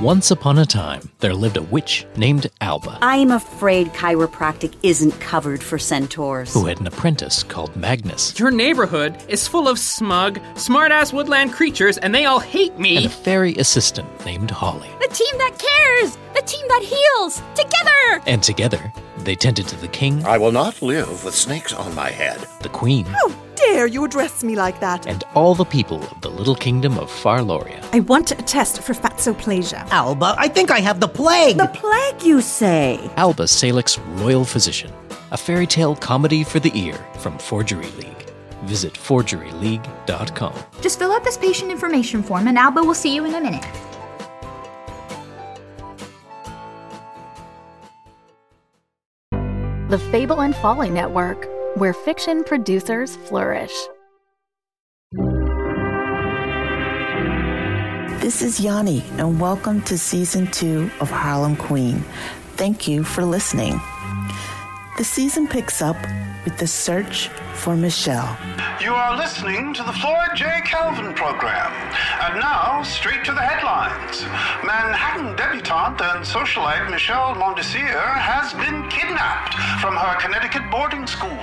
Once upon a time, there lived a witch named Alba, I'm afraid chiropractic isn't covered for centaurs. who had an apprentice called Magnus, Your neighborhood is full of smug, smart-ass woodland creatures, and they all hate me. and me. a fairy assistant named Holly. The team that cares! The team that heals! Together! And together, they tended to the king, I will not live with snakes on my head. the queen, oh, Dare you address me like that? and all the people of the little kingdom of Farloria. I want a test for fatsoplasia. Alba, I think I have the plague. The plague, you say? Alba Salix Royal Physician, a fairy tale comedy for the ear from Forgery League. Visit forgeryleague.com. Just fill out this patient information form and Alba will see you in a minute. The Fable and Folly Network, where fiction producers flourish. This is Yanni, and welcome to season two of Harlem Queen. Thank you for listening. The season picks up with the search for Michelle. You are listening to the Floyd J. Calvin program. And now, straight to the headlines. Manhattan debutante and socialite Michelle Mondesir has been kidnapped from her Connecticut boarding school.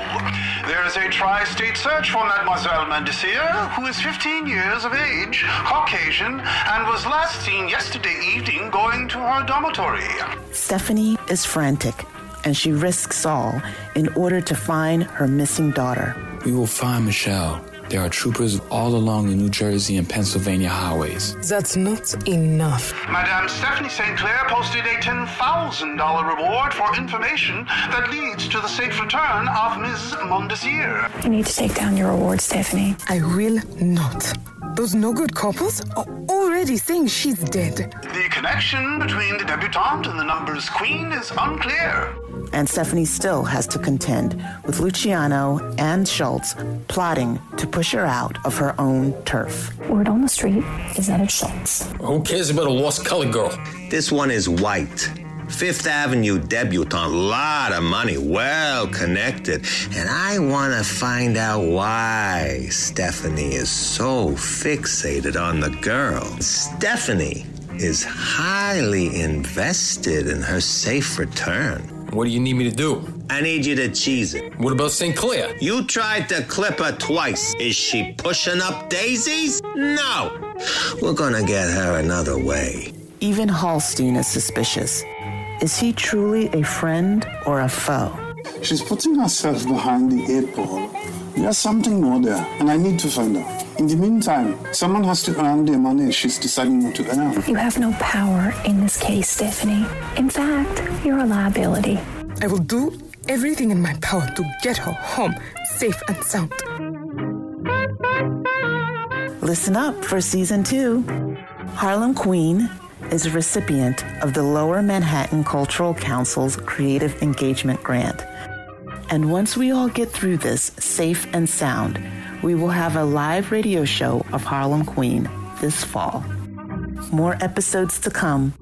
There is a tri state search for Mademoiselle Mondesir, who is 15 years of age, Caucasian, and was last seen yesterday evening going to her dormitory. Stephanie is frantic, and she risks all in order to find her missing daughter. We will find Michelle. There are troopers all along the New Jersey and Pennsylvania highways. That's not enough. Madame Stephanie St. Clair posted a $10,000 reward for information that leads to the safe return of Ms. Mondesir. You need to take down your reward, Stephanie. I will not. Those no good couples are already saying she's dead. The connection between the debutante and the numbers queen is unclear. And Stephanie still has to contend with Luciano and Schultz plotting to push her out of her own turf. Word on the street is that it's Schultz. Who cares about a lost colored girl? This one is white. Fifth Avenue debutante, lot of money, well connected. And I want to find out why Stephanie is so fixated on the girl. Stephanie is highly invested in her safe return. What do you need me to do? I need you to cheese it. What about St. Clair? You tried to clip her twice. Is she pushing up daisies? No. We're gonna get her another way. Even Holstein is suspicious. Is he truly a friend or a foe? She's putting herself behind the eight ball. There's something more there, and I need to find out. In the meantime, someone has to earn the money she's deciding not to earn. You have no power in this case, Stephanie. In fact, you're a liability. I will do everything in my power to get her home safe and sound. Listen up for season two. Harlem Queen is a recipient of the Lower Manhattan Cultural Council's Creative Engagement Grant. And once we all get through this safe and sound, we will have a live radio show of Harlem Queen this fall. More episodes to come.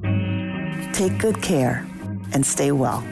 Take good care and stay well.